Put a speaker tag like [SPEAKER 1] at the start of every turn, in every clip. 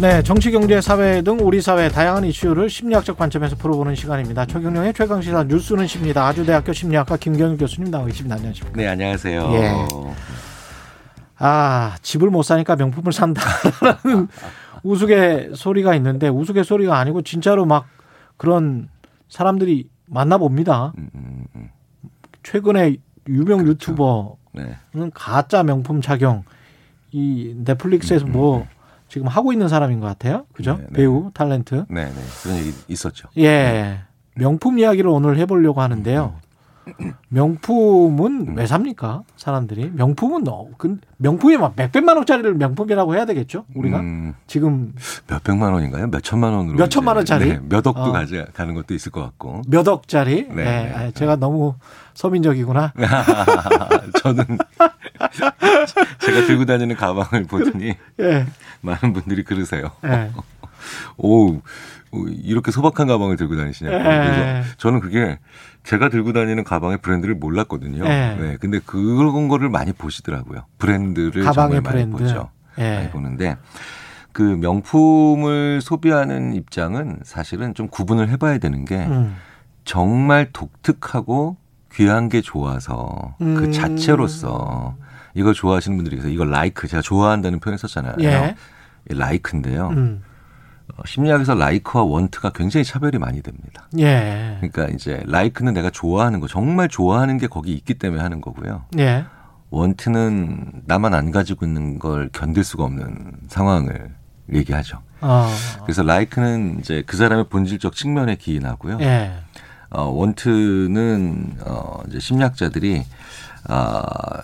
[SPEAKER 1] 네, 정치, 경제, 사회 등 우리 사회 다양한 이슈를 심리학적 관점에서 풀어보는 시간입니다. 최경영의 최강 시사 뉴스는 십니다. 아주대학교 심리학과 김경일 교수님 나와 계십니다. 안녕하십니까?
[SPEAKER 2] 네, 안녕하세요.
[SPEAKER 1] 예. 아, 집을 못 사니까 명품을 산다라는 우스개 소리가 있는데 우스개 소리가 아니고 진짜로 막 그런 사람들이 만나 봅니다.
[SPEAKER 2] 음, 음, 음.
[SPEAKER 1] 최근에 유명 유튜버는
[SPEAKER 2] 네.
[SPEAKER 1] 가짜 명품 착용 이 넷플릭스에서 뭐 지금 하고 있는 사람인 것 같아요. 그죠?
[SPEAKER 2] 네, 네.
[SPEAKER 1] 배우 탤런트.
[SPEAKER 2] 네, 네. 그런 얘기 있었죠.
[SPEAKER 1] 예. 명품 이야기를 오늘 해보려고 하는데요. 명품은 왜 삽니까? 사람들이 명품은 너, 근 명품이 막 몇백만 원짜리를 명품이라고 해야 되겠죠? 우리가
[SPEAKER 2] 음,
[SPEAKER 1] 지금
[SPEAKER 2] 몇 백만 원인가요? 몇 천만 원으로.
[SPEAKER 1] 몇 천만 원짜리?
[SPEAKER 2] 네, 몇 억도
[SPEAKER 1] 어.
[SPEAKER 2] 가져가는 것도 있을 것 같고.
[SPEAKER 1] 몇 억짜리.
[SPEAKER 2] 네,
[SPEAKER 1] 네.
[SPEAKER 2] 네.
[SPEAKER 1] 아, 제가 너무 서민적이구나.
[SPEAKER 2] 저는 제가 들고 다니는 가방을 보더니
[SPEAKER 1] 예.
[SPEAKER 2] 많은 분들이 그러세요.
[SPEAKER 1] 예.
[SPEAKER 2] 오, 오, 이렇게 소박한 가방을 들고 다니시냐고.
[SPEAKER 1] 예.
[SPEAKER 2] 그래서 저는 그게 제가 들고 다니는 가방의 브랜드를 몰랐거든요.
[SPEAKER 1] 예.
[SPEAKER 2] 네, 근데 그런 거를 많이 보시더라고요. 브랜드를
[SPEAKER 1] 가방의
[SPEAKER 2] 정말 많이
[SPEAKER 1] 브랜드.
[SPEAKER 2] 보죠.
[SPEAKER 1] 예.
[SPEAKER 2] 많이 보는데 그 명품을 소비하는 입장은 사실은 좀 구분을 해봐야 되는 게
[SPEAKER 1] 음.
[SPEAKER 2] 정말 독특하고 귀한 게 좋아서
[SPEAKER 1] 음.
[SPEAKER 2] 그 자체로서 이걸 좋아하시는 분들이 계세요. 이걸 라이크 제가 좋아한다는 표현 썼잖아요.
[SPEAKER 1] 예.
[SPEAKER 2] 이 라이크인데요.
[SPEAKER 1] 음.
[SPEAKER 2] 어, 심리학에서 라이크와 원트가 굉장히 차별이 많이 됩니다.
[SPEAKER 1] 예.
[SPEAKER 2] 그러니까 이제 라이크는 내가 좋아하는 거 정말 좋아하는 게 거기 있기 때문에 하는 거고요.
[SPEAKER 1] 예.
[SPEAKER 2] 원트는 나만 안 가지고 있는 걸 견딜 수가 없는 상황을 얘기하죠.
[SPEAKER 1] 어.
[SPEAKER 2] 그래서 라이크는 이제 그 사람의 본질적 측면에 기인하고요.
[SPEAKER 1] 예.
[SPEAKER 2] 어, 원트는 어, 이제 심리학자들이 아,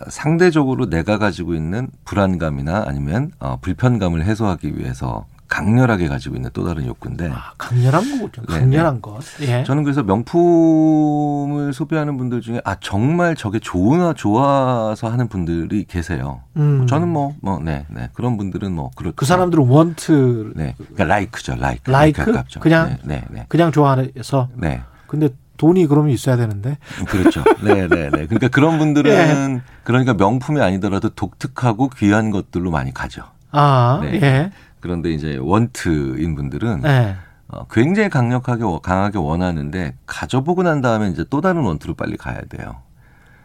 [SPEAKER 2] 상대적으로 내가 가지고 있는 불안감이나 아니면 어, 불편감을 해소하기 위해서 강렬하게 가지고 있는 또 다른 욕구인데
[SPEAKER 1] 아, 강렬한 거죠.
[SPEAKER 2] 네,
[SPEAKER 1] 강렬한 것. 예.
[SPEAKER 2] 저는 그래서 명품을 소비하는 분들 중에 아 정말 저게 좋으나 좋아서 하는 분들이 계세요.
[SPEAKER 1] 음.
[SPEAKER 2] 저는 뭐뭐네네 그런 분들은 뭐 그렇
[SPEAKER 1] 그 사람들은 원트
[SPEAKER 2] 네 그러니까 라이크죠 라이크
[SPEAKER 1] 라이크?
[SPEAKER 2] 가깝죠.
[SPEAKER 1] 그냥?
[SPEAKER 2] 네네 네.
[SPEAKER 1] 그냥 좋아해서
[SPEAKER 2] 네.
[SPEAKER 1] 근데 돈이 그러면 있어야 되는데.
[SPEAKER 2] 그렇죠. 네, 네, 네. 그러니까 그런 분들은 그러니까 명품이 아니더라도 독특하고 귀한 것들로 많이 가죠.
[SPEAKER 1] 아,
[SPEAKER 2] 네.
[SPEAKER 1] 예.
[SPEAKER 2] 그런데 이제 원트인 분들은
[SPEAKER 1] 예.
[SPEAKER 2] 어, 굉장히 강력하게 워- 강하게 원하는데 가져보고 난 다음에 이제 또 다른 원트로 빨리 가야 돼요.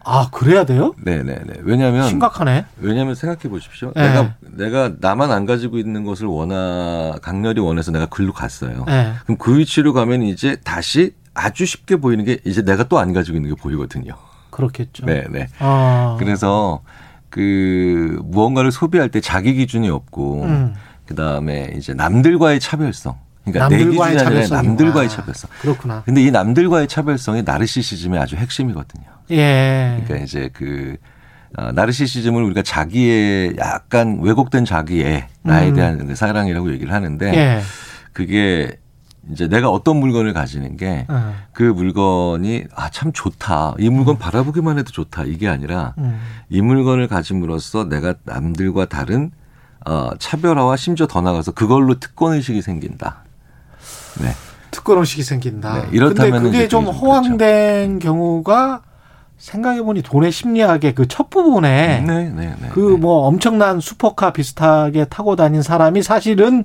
[SPEAKER 1] 아, 그래야 돼요?
[SPEAKER 2] 네, 네, 네. 왜냐하면
[SPEAKER 1] 심각하네.
[SPEAKER 2] 왜냐하면 생각해 보십시오.
[SPEAKER 1] 네.
[SPEAKER 2] 내가 내가 나만 안 가지고 있는 것을 원하 강렬히 원해서 내가 글로 갔어요.
[SPEAKER 1] 예.
[SPEAKER 2] 그럼 그 위치로 가면 이제 다시 아주 쉽게 보이는 게 이제 내가 또 안 가지고 있는 게 보이거든요.
[SPEAKER 1] 그렇겠죠.
[SPEAKER 2] 네, 네.
[SPEAKER 1] 아.
[SPEAKER 2] 그래서 그 무언가를 소비할 때 자기 기준이 없고
[SPEAKER 1] 음.
[SPEAKER 2] 그다음에 이제 남들과의 차별성. 그러니까 내 기준이
[SPEAKER 1] 남들과의
[SPEAKER 2] 아니라
[SPEAKER 1] 차별성이
[SPEAKER 2] 남들과의 차별성.
[SPEAKER 1] 그렇구나.
[SPEAKER 2] 근데 이 남들과의 차별성이 나르시시즘의 아주 핵심이거든요.
[SPEAKER 1] 예.
[SPEAKER 2] 그러니까 이제 그 어, 나르시시즘을 우리가 자기의 약간 왜곡된 자기의 나에
[SPEAKER 1] 음.
[SPEAKER 2] 대한 사랑이라고 얘기를 하는데
[SPEAKER 1] 예.
[SPEAKER 2] 그게 이제 내가 어떤 물건을 가지는 게그
[SPEAKER 1] 어.
[SPEAKER 2] 물건이 아 참 좋다. 이 물건 바라보기만 해도 좋다. 이게 아니라
[SPEAKER 1] 음.
[SPEAKER 2] 이 물건을 가짐으로써 내가 남들과 다른 어, 차별화와 심지어 더 나가서 그걸로 특권 의식이 생긴다. 네.
[SPEAKER 1] 특권 의식이 생긴다.
[SPEAKER 2] 네, 이렇다면은
[SPEAKER 1] 근데 그게 좀 허황된 경우가 생각해 보니 돈의 심리학의 그 첫 부분에
[SPEAKER 2] 네, 네, 네.
[SPEAKER 1] 그뭐 엄청난 슈퍼카 비슷하게 타고 다닌 사람이 사실은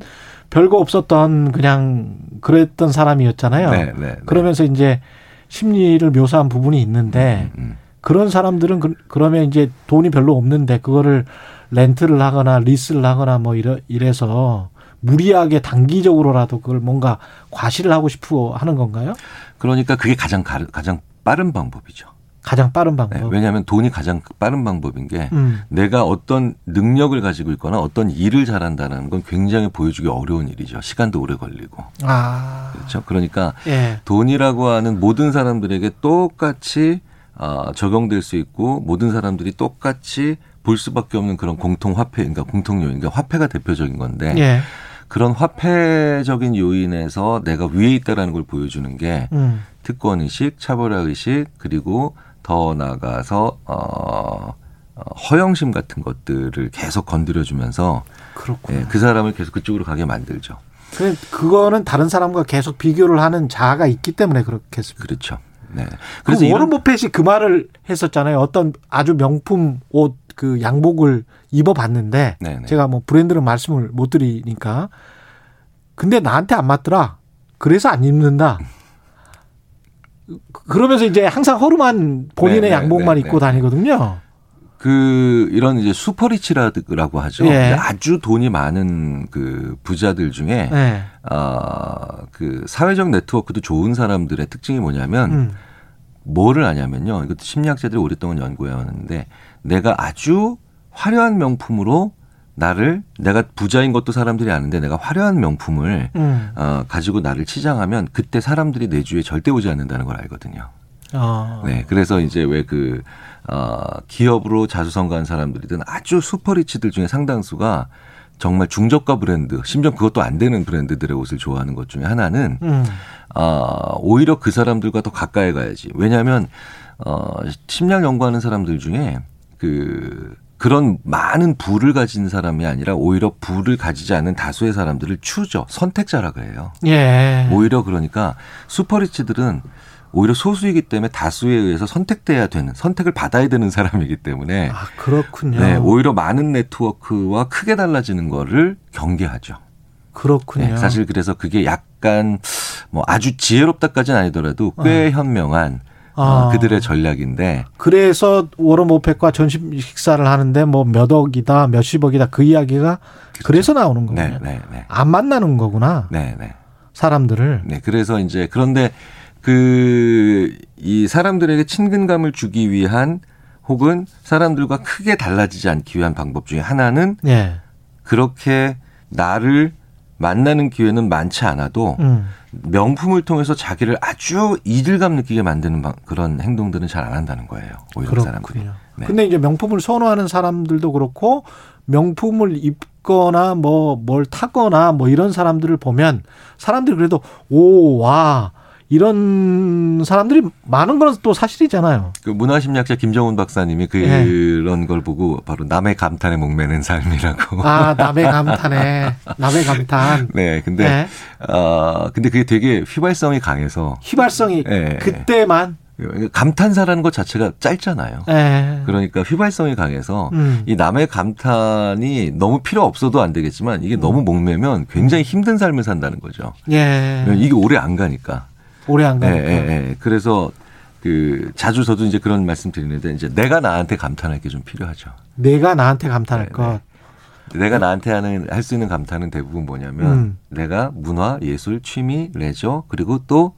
[SPEAKER 1] 별거 없었던 그냥 그랬던 사람이었잖아요.
[SPEAKER 2] 네, 네, 네.
[SPEAKER 1] 그러면서 이제 심리를 묘사한 부분이 있는데
[SPEAKER 2] 음,
[SPEAKER 1] 그런 사람들은 그, 그러면 이제 돈이 별로 없는데 그거를 렌트를 하거나 리스를 하거나 뭐 이래, 이래서 무리하게 단기적으로라도 그걸 뭔가 과시를 하고 싶어 하는 건가요?
[SPEAKER 2] 그러니까 그게 가장 가, 가장 빠른 방법이죠.
[SPEAKER 1] 가장 빠른
[SPEAKER 2] 네,
[SPEAKER 1] 방법.
[SPEAKER 2] 왜냐하면 돈이 가장 빠른 방법인 게
[SPEAKER 1] 음.
[SPEAKER 2] 내가 어떤 능력을 가지고 있거나 어떤 일을 잘한다는 건 굉장히 보여주기 어려운 일이죠. 시간도 오래 걸리고.
[SPEAKER 1] 아.
[SPEAKER 2] 그렇죠. 그러니까
[SPEAKER 1] 예.
[SPEAKER 2] 돈이라고 하는 모든 사람들에게 똑같이 어, 적용될 수 있고 모든 사람들이 똑같이 볼 수밖에 없는 그런 공통 화폐, 그러니까 공통 요인, 그러니까 화폐가 대표적인 건데
[SPEAKER 1] 예.
[SPEAKER 2] 그런 화폐적인 요인에서 내가 위에 있다라는 걸 보여주는 게
[SPEAKER 1] 음.
[SPEAKER 2] 특권 의식, 차별화 의식 그리고 더 나아가서 어 어, 허영심 같은 것들을 계속 건드려주면서. 예, 그 사람을 계속 그쪽으로 가게 만들죠.
[SPEAKER 1] 그- 그거는 다른 사람과 계속 비교를 하는 자아가 있기 때문에 그렇겠습니다.
[SPEAKER 2] 그렇죠. 네.
[SPEAKER 1] 그래서
[SPEAKER 2] 그래서
[SPEAKER 1] 워런
[SPEAKER 2] 이런
[SPEAKER 1] 버핏이 그 말을 했었잖아요. 어떤 아주 명품 옷 그 양복을 입어봤는데
[SPEAKER 2] 네네.
[SPEAKER 1] 제가 뭐 브랜드는 말씀을 못 드리니까 근데 나한테 안 맞더라. 그래서 안 입는다. 그러면서 이제 항상 허름한 본인의
[SPEAKER 2] 네, 네,
[SPEAKER 1] 양복만
[SPEAKER 2] 네,
[SPEAKER 1] 입고
[SPEAKER 2] 네.
[SPEAKER 1] 다니거든요.
[SPEAKER 2] 그 이런 이제 슈퍼리치라고 하죠.
[SPEAKER 1] 예.
[SPEAKER 2] 아주 돈이 많은 그 부자들 중에
[SPEAKER 1] 네.
[SPEAKER 2] 아그 사회적 네트워크도 좋은 사람들의 특징이 뭐냐면
[SPEAKER 1] 음.
[SPEAKER 2] 뭐를 아냐면요. 이것도 심리학자들이 오랫동안 연구해 왔는데 내가 아주 화려한 명품으로 나를 내가 부자인 것도 사람들이 아는데 내가 화려한 명품을
[SPEAKER 1] 음.
[SPEAKER 2] 어, 가지고 나를 치장하면 그때 사람들이 내 주위에 절대 오지 않는다는 걸 알거든요.
[SPEAKER 1] 어.
[SPEAKER 2] 네, 그래서 이제 왜그 어, 기업으로 자주성가한 사람들이든 아주 슈퍼리치들 중에 상당수가 정말 중저가 브랜드, 심지어 그것도 안 되는 브랜드들의 옷을 좋아하는 것 중에 하나는
[SPEAKER 1] 음.
[SPEAKER 2] 아, 오히려 그 사람들과 더 가까이 가야지. 왜냐하면 어, 심리학 연구하는 사람들 중에 그 그런 많은 부를 가진 사람이 아니라 오히려 부를 가지지 않는 다수의 사람들을 추죠. 선택자라고 해요.
[SPEAKER 1] 예.
[SPEAKER 2] 오히려 그러니까 슈퍼리치들은 오히려 소수이기 때문에 다수에 의해서 선택돼야 되는 선택을 받아야 되는 사람이기 때문에
[SPEAKER 1] 아 그렇군요.
[SPEAKER 2] 네, 오히려 많은 네트워크와 크게 달라지는 거를 경계하죠.
[SPEAKER 1] 그렇군요.
[SPEAKER 2] 네, 사실 그래서 그게 약간 뭐 아주 지혜롭다까지는 아니더라도 꽤 현명한 어,
[SPEAKER 1] 아.
[SPEAKER 2] 그들의 전략인데
[SPEAKER 1] 그래서 워런 버핏과 전심 식사를 하는데 뭐 몇 억이다, 몇십억이다 그 이야기가 그래서 나오는 거군요.
[SPEAKER 2] 네, 네, 네.
[SPEAKER 1] 안 만나는 거구나
[SPEAKER 2] 네, 네.
[SPEAKER 1] 사람들을.
[SPEAKER 2] 네, 그래서 이제 그런데 그 이 사람들에게 친근감을 주기 위한 혹은 사람들과 크게 달라지지 않기 위한 방법 중에 하나는
[SPEAKER 1] 예.
[SPEAKER 2] 그렇게 나를 만나는 기회는 많지 않아도
[SPEAKER 1] 음.
[SPEAKER 2] 명품을 통해서 자기를 아주 이질감 느끼게 만드는 방- 그런 행동들은 잘 안 한다는 거예요. 오히려 그 사람들이. 네.
[SPEAKER 1] 근데 이제 명품을 선호하는 사람들도 그렇고 명품을 입거나 뭐 뭘 타거나 뭐 이런 사람들을 보면 사람들이 그래도 오 와 이런 사람들이 많은 건 또 사실이잖아요.
[SPEAKER 2] 그 문화심리학자 김정훈 박사님이
[SPEAKER 1] 네.
[SPEAKER 2] 그런 걸 보고 바로 남의 감탄에 목매는 삶이라고.
[SPEAKER 1] 아 남의 감탄에 남의 감탄.
[SPEAKER 2] 네, 근데
[SPEAKER 1] 네.
[SPEAKER 2] 아 근데 그게 되게 휘발성이 강해서
[SPEAKER 1] 휘발성이
[SPEAKER 2] 네.
[SPEAKER 1] 그때만.
[SPEAKER 2] 감탄사라는 것 자체가 짧잖아요.
[SPEAKER 1] 예.
[SPEAKER 2] 그러니까 휘발성이 강해서
[SPEAKER 1] 음.
[SPEAKER 2] 이 남의 감탄이 너무 필요 없어도 안 되겠지만 이게
[SPEAKER 1] 음.
[SPEAKER 2] 너무 목매면 굉장히 힘든 삶을 산다는 거죠.
[SPEAKER 1] 예.
[SPEAKER 2] 이게 오래 안 가니까.
[SPEAKER 1] 오래 안
[SPEAKER 2] 예,
[SPEAKER 1] 가니까.
[SPEAKER 2] 예, 예. 그래서 그 자주 저도 이제 그런 말씀 드리는데 이제 내가 나한테 감탄할 게 좀 필요하죠.
[SPEAKER 1] 내가 나한테 감탄할
[SPEAKER 2] 네,
[SPEAKER 1] 것.
[SPEAKER 2] 내가 나한테 하는 할 수 있는 감탄은 대부분 뭐냐면
[SPEAKER 1] 음.
[SPEAKER 2] 내가 문화, 예술, 취미, 레저 그리고 또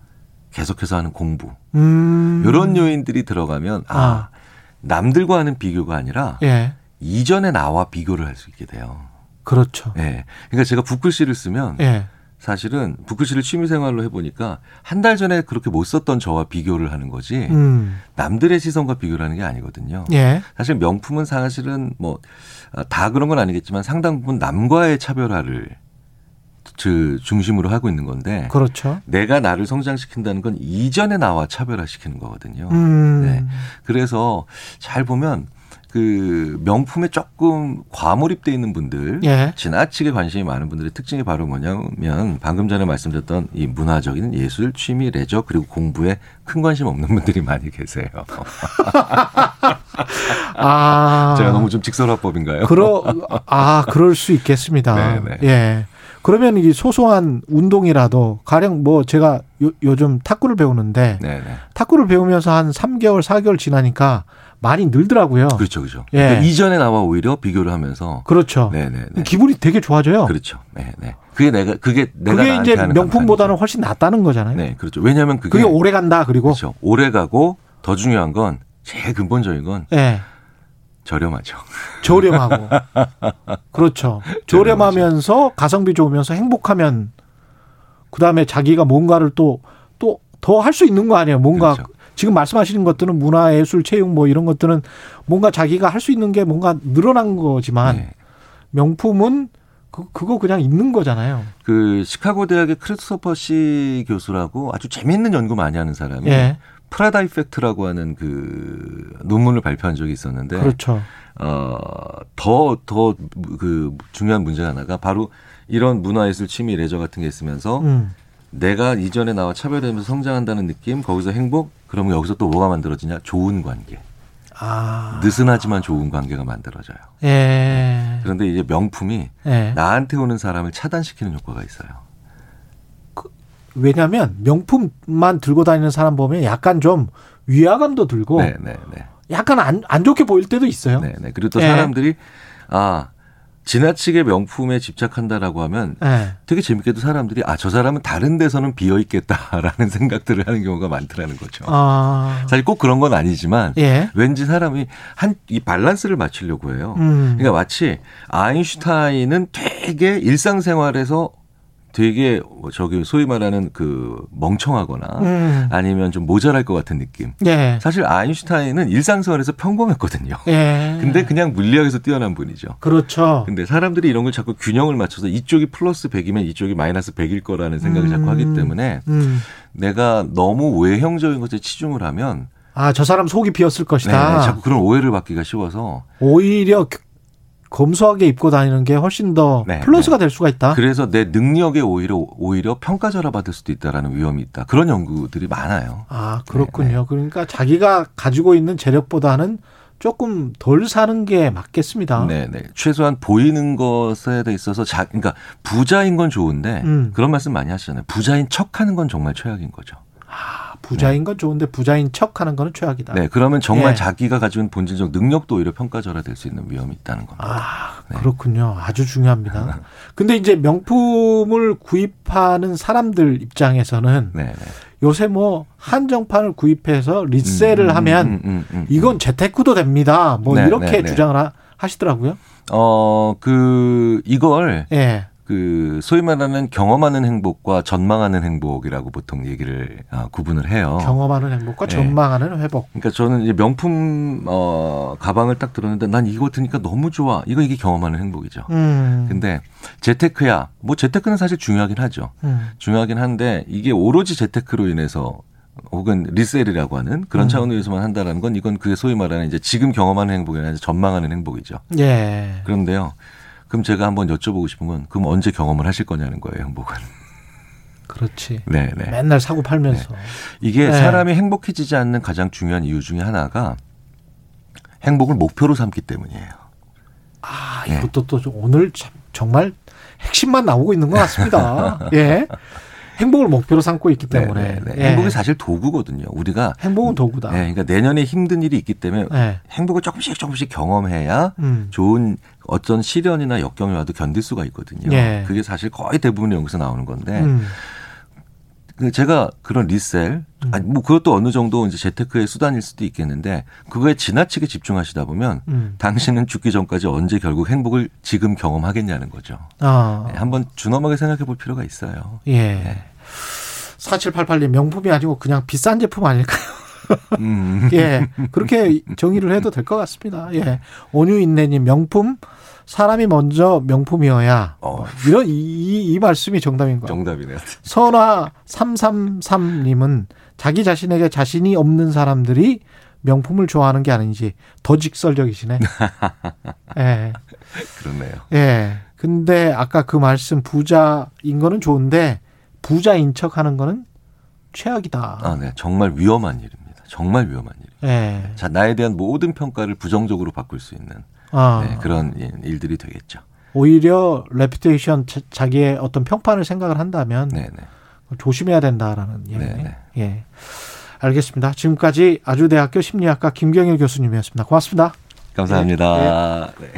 [SPEAKER 2] 계속해서 하는 공부
[SPEAKER 1] 음.
[SPEAKER 2] 이런 요인들이 들어가면 아,
[SPEAKER 1] 아.
[SPEAKER 2] 남들과 하는 비교가 아니라
[SPEAKER 1] 예.
[SPEAKER 2] 이전의 나와 비교를 할 수 있게 돼요.
[SPEAKER 1] 그렇죠.
[SPEAKER 2] 예. 그러니까 제가 붓글씨를 쓰면
[SPEAKER 1] 예.
[SPEAKER 2] 사실은 붓글씨를 취미생활로 해보니까 한 달 전에 그렇게 못 썼던 저와 비교를 하는 거지
[SPEAKER 1] 음.
[SPEAKER 2] 남들의 시선과 비교를 하는 게 아니거든요.
[SPEAKER 1] 예.
[SPEAKER 2] 사실 명품은 사실은 뭐 다 그런 건 아니겠지만 상당 부분 남과의 차별화를 그 중심으로 하고 있는 건데
[SPEAKER 1] 그렇죠.
[SPEAKER 2] 내가 나를 성장시킨다는 건 이전의 나와 차별화시키는 거거든요.
[SPEAKER 1] 음.
[SPEAKER 2] 네. 그래서 잘 보면 그 명품에 조금 과몰입돼 있는 분들,
[SPEAKER 1] 예.
[SPEAKER 2] 지나치게 관심이 많은 분들의 특징이 바로 뭐냐면 방금 전에 말씀드렸던 이 문화적인 예술, 취미, 레저 그리고 공부에 큰 관심 없는 분들이 많이 계세요.
[SPEAKER 1] 아.
[SPEAKER 2] 제가 너무 좀 직설화법인가요?
[SPEAKER 1] 그러 아 그럴 수 있겠습니다.
[SPEAKER 2] 네, 네.
[SPEAKER 1] 예. 그러면 이 소소한 운동이라도 가령 뭐 제가 요, 요즘 탁구를 배우는데
[SPEAKER 2] 네, 네.
[SPEAKER 1] 탁구를 배우면서 한 3개월, 4개월 지나니까 많이 늘더라고요.
[SPEAKER 2] 그렇죠, 그렇죠.
[SPEAKER 1] 예.
[SPEAKER 2] 그러니까 이전에 나와 오히려 비교를 하면서
[SPEAKER 1] 그렇죠.
[SPEAKER 2] 네, 네, 네.
[SPEAKER 1] 기분이 되게 좋아져요.
[SPEAKER 2] 그렇죠. 네, 네. 그게 내가 그게 내가
[SPEAKER 1] 그게 이제 명품보다는
[SPEAKER 2] 감탄이죠.
[SPEAKER 1] 훨씬 낫다는 거잖아요.
[SPEAKER 2] 네, 그렇죠. 왜냐하면 그게,
[SPEAKER 1] 그게 오래 간다. 그리고
[SPEAKER 2] 그렇죠. 오래 가고 더 중요한 건 제일 근본적인 건
[SPEAKER 1] 예.
[SPEAKER 2] 저렴하죠.
[SPEAKER 1] 저렴하고. 그렇죠. 저렴하면서 가성비 좋으면서 행복하면 그 다음에 자기가 뭔가를 또 또 더 할 수 있는 거 아니에요. 뭔가
[SPEAKER 2] 그렇죠.
[SPEAKER 1] 지금 말씀하시는 것들은 문화, 예술, 체육 뭐 이런 것들은 뭔가 자기가 할 수 있는 게 뭔가 늘어난 거지만
[SPEAKER 2] 네.
[SPEAKER 1] 명품은 그, 그거 그냥 있는 거잖아요.
[SPEAKER 2] 그 시카고 대학의 크리스토퍼 씨 교수라고 아주 재미있는 연구 많이 하는 사람이
[SPEAKER 1] 예.
[SPEAKER 2] 프라다 이펙트라고 하는 그 논문을 발표한 적이 있었는데
[SPEAKER 1] 그렇죠.
[SPEAKER 2] 어더 더 그 중요한 문제 하나가 바로 이런 문화예술 취미 레저 같은 게 있으면서
[SPEAKER 1] 음.
[SPEAKER 2] 내가 이전에 나와 차별되면서 성장한다는 느낌 거기서 행복 그러면 여기서 또 뭐가 만들어지냐 좋은 관계
[SPEAKER 1] 아.
[SPEAKER 2] 느슨하지만 좋은 관계가 만들어져요.
[SPEAKER 1] 예.
[SPEAKER 2] 그런데 이제 명품이
[SPEAKER 1] 예.
[SPEAKER 2] 나한테 오는 사람을 차단시키는 효과가 있어요.
[SPEAKER 1] 왜냐하면 명품만 들고 다니는 사람 보면 약간 좀 위화감도 들고
[SPEAKER 2] 네, 네, 네.
[SPEAKER 1] 약간 안, 안 좋게 보일 때도 있어요.
[SPEAKER 2] 네, 네. 그리고 또
[SPEAKER 1] 예.
[SPEAKER 2] 사람들이 아 지나치게 명품에 집착한다라고 하면
[SPEAKER 1] 예.
[SPEAKER 2] 되게 재밌게도 사람들이 아 저 사람은 다른 데서는 비어 있겠다라는 생각들을 하는 경우가 많더라는 거죠.
[SPEAKER 1] 아.
[SPEAKER 2] 사실 꼭 그런 건 아니지만
[SPEAKER 1] 예.
[SPEAKER 2] 왠지 사람이 한 이 밸런스를 맞추려고 해요.
[SPEAKER 1] 음.
[SPEAKER 2] 그러니까 마치 아인슈타인은 되게 일상생활에서 되게 뭐 저기 소위 말하는 그 멍청하거나
[SPEAKER 1] 음.
[SPEAKER 2] 아니면 좀 모자랄 것 같은 느낌.
[SPEAKER 1] 예.
[SPEAKER 2] 사실 아인슈타인은 일상생활에서 평범했거든요.
[SPEAKER 1] 예.
[SPEAKER 2] 근데 그냥 물리학에서 뛰어난 분이죠.
[SPEAKER 1] 그렇죠.
[SPEAKER 2] 근데 사람들이 이런 걸 자꾸 균형을 맞춰서 이쪽이 플러스 100이면 이쪽이 마이너스 100일 거라는 생각을 자꾸 하기 때문에
[SPEAKER 1] 음.
[SPEAKER 2] 내가 너무 외형적인 것에 치중을 하면
[SPEAKER 1] 아, 저 사람 속이 비었을
[SPEAKER 2] 네,
[SPEAKER 1] 것이다.
[SPEAKER 2] 자꾸 그런 오해를 받기가 쉬워서
[SPEAKER 1] 오히려 그- 검소하게 입고 다니는 게 훨씬 더
[SPEAKER 2] 네,
[SPEAKER 1] 플러스가 될 수가 있다.
[SPEAKER 2] 그래서 내 능력에 오히려 오히려 평가절하 받을 수도 있다라는 위험이 있다. 그런 연구들이 많아요.
[SPEAKER 1] 아, 그렇군요. 그러니까 자기가 가지고 있는 재력보다는 조금 덜 사는 게 맞겠습니다.
[SPEAKER 2] 네, 네. 최소한 보이는 것에 대 있어서 자, 그러니까 부자인 건 좋은데
[SPEAKER 1] 음.
[SPEAKER 2] 그런 말씀 많이 하시잖아요. 부자인 척하는 건 정말 최악인 거죠.
[SPEAKER 1] 아, 부자인 건 좋은데 부자인 척 하는 거는 최악이다.
[SPEAKER 2] 네, 그러면 정말
[SPEAKER 1] 예.
[SPEAKER 2] 자기가 가지고 있는 본질적 능력도 오히려 평가절하될 수 있는 위험이 있다는 겁니다.
[SPEAKER 1] 아,
[SPEAKER 2] 네.
[SPEAKER 1] 그렇군요. 아주 중요합니다. 근데 이제 명품을 구입하는 사람들 입장에서는
[SPEAKER 2] 네, 네.
[SPEAKER 1] 요새 뭐 한정판을 구입해서 리셀을
[SPEAKER 2] 음,
[SPEAKER 1] 하면
[SPEAKER 2] 음, 음, 음, 음.
[SPEAKER 1] 이건 재테크도 됩니다. 뭐
[SPEAKER 2] 네,
[SPEAKER 1] 이렇게
[SPEAKER 2] 네, 네.
[SPEAKER 1] 주장을 하- 하시더라고요.
[SPEAKER 2] 어, 그 이걸
[SPEAKER 1] 예.
[SPEAKER 2] 그 소위 말하는 경험하는 행복과 전망하는 행복이라고 보통 얘기를 아, 구분을 해요.
[SPEAKER 1] 경험하는 행복과
[SPEAKER 2] 네.
[SPEAKER 1] 전망하는 회복.
[SPEAKER 2] 그러니까 저는 이제 명품 어 가방을 딱 들었는데 난 이거 드니까 너무 좋아. 이거 이게 경험하는 행복이죠.
[SPEAKER 1] 음.
[SPEAKER 2] 근데 재테크야. 뭐 재테크는 사실 중요하긴 하죠.
[SPEAKER 1] 음.
[SPEAKER 2] 중요하긴 한데 이게 오로지 재테크로 인해서 혹은 리셀이라고 하는 그런
[SPEAKER 1] 음.
[SPEAKER 2] 차원에서만 한다라는 건 이건 그게 소위 말하는 이제 지금 경험하는 행복이 아니라 전망하는 행복이죠.
[SPEAKER 1] 예.
[SPEAKER 2] 그런데요. 그럼 제가 한번 여쭤보고 싶은 건 그럼 언제 경험을 하실 거냐는 거예요, 행복은.
[SPEAKER 1] 그렇지.
[SPEAKER 2] 네, 네.
[SPEAKER 1] 맨날 사고 팔면서.
[SPEAKER 2] 이게
[SPEAKER 1] 네.
[SPEAKER 2] 사람이 행복해지지 않는 가장 중요한 이유 중에 하나가 행복을 목표로 삼기 때문이에요.
[SPEAKER 1] 아,
[SPEAKER 2] 네.
[SPEAKER 1] 이것도 또좀 오늘 참 정말 핵심만 나오고 있는 것 같습니다. 예. 행복을 목표로 삼고 있기 때문에.
[SPEAKER 2] 네, 네, 네.
[SPEAKER 1] 예.
[SPEAKER 2] 행복이 사실 도구거든요. 우리가
[SPEAKER 1] 행복은 도구다.
[SPEAKER 2] 네, 그러니까 내년에 힘든 일이 있기 때문에
[SPEAKER 1] 예.
[SPEAKER 2] 행복을 조금씩 조금씩 경험해야
[SPEAKER 1] 음.
[SPEAKER 2] 좋은 어떤 시련이나 역경이 와도 견딜 수가 있거든요.
[SPEAKER 1] 예.
[SPEAKER 2] 그게 사실 거의 대부분의 연구에서 나오는 건데
[SPEAKER 1] 음.
[SPEAKER 2] 그 제가 그런 리셀,
[SPEAKER 1] 음.
[SPEAKER 2] 아니 뭐 그것도 어느 정도 이제 재테크의 수단일 수도 있겠는데 그거에 지나치게 집중하시다 보면
[SPEAKER 1] 음.
[SPEAKER 2] 당신은 죽기 전까지 언제 결국 행복을 지금 경험하겠냐는 거죠.
[SPEAKER 1] 아.
[SPEAKER 2] 네, 한번 준엄하게 생각해 볼 필요가 있어요.
[SPEAKER 1] 예.
[SPEAKER 2] 네.
[SPEAKER 1] 4788님 명품이 아니고 그냥 비싼 제품 아닐까요?
[SPEAKER 2] 음.
[SPEAKER 1] 예. 그렇게 정의를 해도 될 것 같습니다. 예. 온유인내님 명품 사람이 먼저 명품이어야
[SPEAKER 2] 어.
[SPEAKER 1] 이런 이, 이, 이 말씀이 정답인 거예요.
[SPEAKER 2] 정답이네요.
[SPEAKER 1] 선화 333님은 자기 자신에게 자신이 없는 사람들이 명품을 좋아하는 게 아닌지 더 직설적이시네. 예.
[SPEAKER 2] 그렇네요.
[SPEAKER 1] 예. 근데 아까 그 말씀 부자인 거는 좋은데 부자인 척 하는 거는 최악이다.
[SPEAKER 2] 아, 네. 정말 위험한 일입니다. 정말 위험한 일.
[SPEAKER 1] 예.
[SPEAKER 2] 자, 나에 대한 모든 평가를 부정적으로 바꿀 수 있는
[SPEAKER 1] 아.
[SPEAKER 2] 네, 그런 일- 일들이 되겠죠.
[SPEAKER 1] 오히려 레피테이션 자- 자기의 어떤 평판을 생각을 한다면
[SPEAKER 2] 네, 네.
[SPEAKER 1] 조심해야 된다라는 얘기.
[SPEAKER 2] 네, 네.
[SPEAKER 1] 예. 알겠습니다. 지금까지 아주대학교 심리학과 김경일 교수님이었습니다. 고맙습니다.
[SPEAKER 2] 감사합니다. 네.